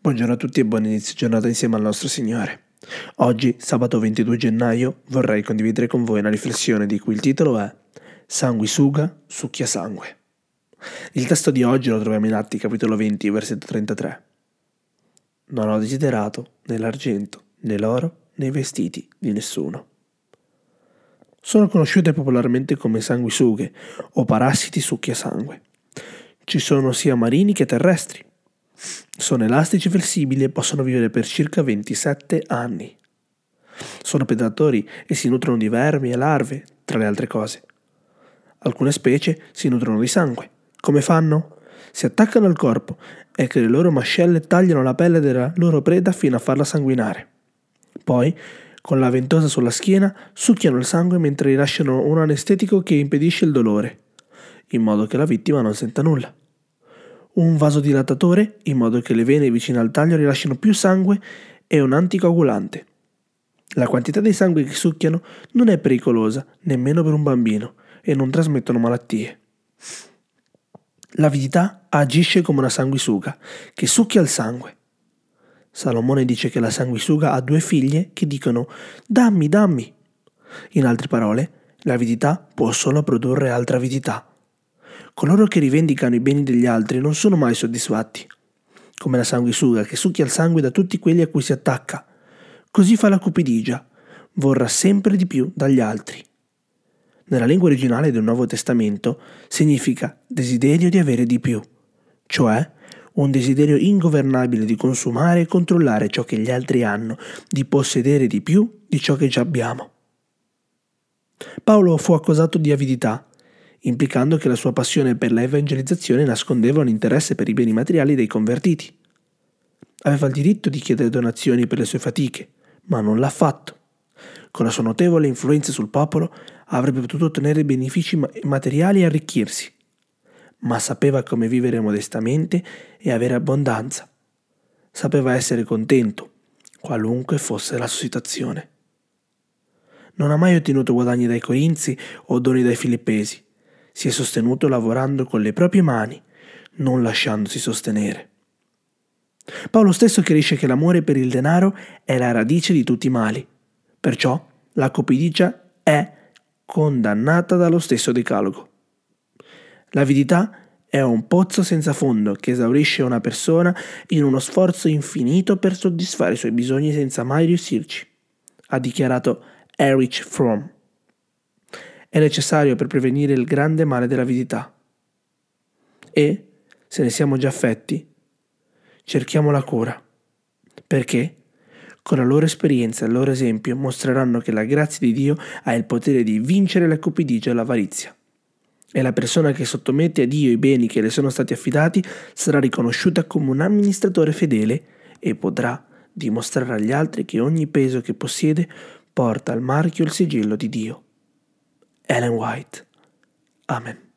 Buongiorno a tutti e buon inizio giornata insieme al nostro Signore. Oggi, sabato 22 gennaio, vorrei condividere con voi una riflessione di cui il titolo è Sanguisuga, succhia sangue. Il testo di oggi lo troviamo in Atti capitolo 20, versetto 33. Non ho desiderato né l'argento, né l'oro, né i vestiti di nessuno. Sono conosciute popolarmente come sanguisughe o parassiti succhia sangue. Ci sono sia marini che terrestri sono elastici e flessibili e possono vivere per circa 27 anni. Sono predatori e si nutrono di vermi e larve, tra le altre cose. Alcune specie si nutrono di sangue. Come fanno? Si attaccano al corpo e che le loro mascelle tagliano la pelle della loro preda fino a farla sanguinare. Poi, con la ventosa sulla schiena, succhiano il sangue mentre rilasciano un anestetico che impedisce il dolore, in modo che la vittima non senta nulla un vasodilatatore in modo che le vene vicine al taglio rilasciano più sangue e un anticoagulante. La quantità di sangue che succhiano non è pericolosa nemmeno per un bambino e non trasmettono malattie. L'avidità agisce come una sanguisuga che succhia il sangue. Salomone dice che la sanguisuga ha due figlie che dicono dammi, dammi. In altre parole, l'avidità può solo produrre altra avidità Coloro che rivendicano i beni degli altri non sono mai soddisfatti, come la sanguisuga che succhia il sangue da tutti quelli a cui si attacca. Così fa la cupidigia, vorrà sempre di più dagli altri. Nella lingua originale del Nuovo Testamento significa desiderio di avere di più, cioè un desiderio ingovernabile di consumare e controllare ciò che gli altri hanno, di possedere di più di ciò che già abbiamo. Paolo fu accusato di avidità implicando che la sua passione per la evangelizzazione nascondeva un interesse per i beni materiali dei convertiti. Aveva il diritto di chiedere donazioni per le sue fatiche, ma non l'ha fatto. Con la sua notevole influenza sul popolo avrebbe potuto ottenere benefici materiali e arricchirsi, ma sapeva come vivere modestamente e avere abbondanza. Sapeva essere contento, qualunque fosse la sua situazione. Non ha mai ottenuto guadagni dai Corinzi o doni dai Filippesi, si è sostenuto lavorando con le proprie mani, non lasciandosi sostenere. Paolo stesso chiarisce che l'amore per il denaro è la radice di tutti i mali, perciò la copidigia è condannata dallo stesso decalogo. L'avidità è un pozzo senza fondo che esaurisce una persona in uno sforzo infinito per soddisfare i suoi bisogni senza mai riuscirci, ha dichiarato Erich Fromm è necessario per prevenire il grande male dell'avidità. E, se ne siamo già affetti, cerchiamo la cura, perché con la loro esperienza e il loro esempio mostreranno che la grazia di Dio ha il potere di vincere la cupidigia e l'avarizia. E la persona che sottomette a Dio i beni che le sono stati affidati sarà riconosciuta come un amministratore fedele e potrà dimostrare agli altri che ogni peso che possiede porta al marchio il sigillo di Dio. Ellen White. Amen.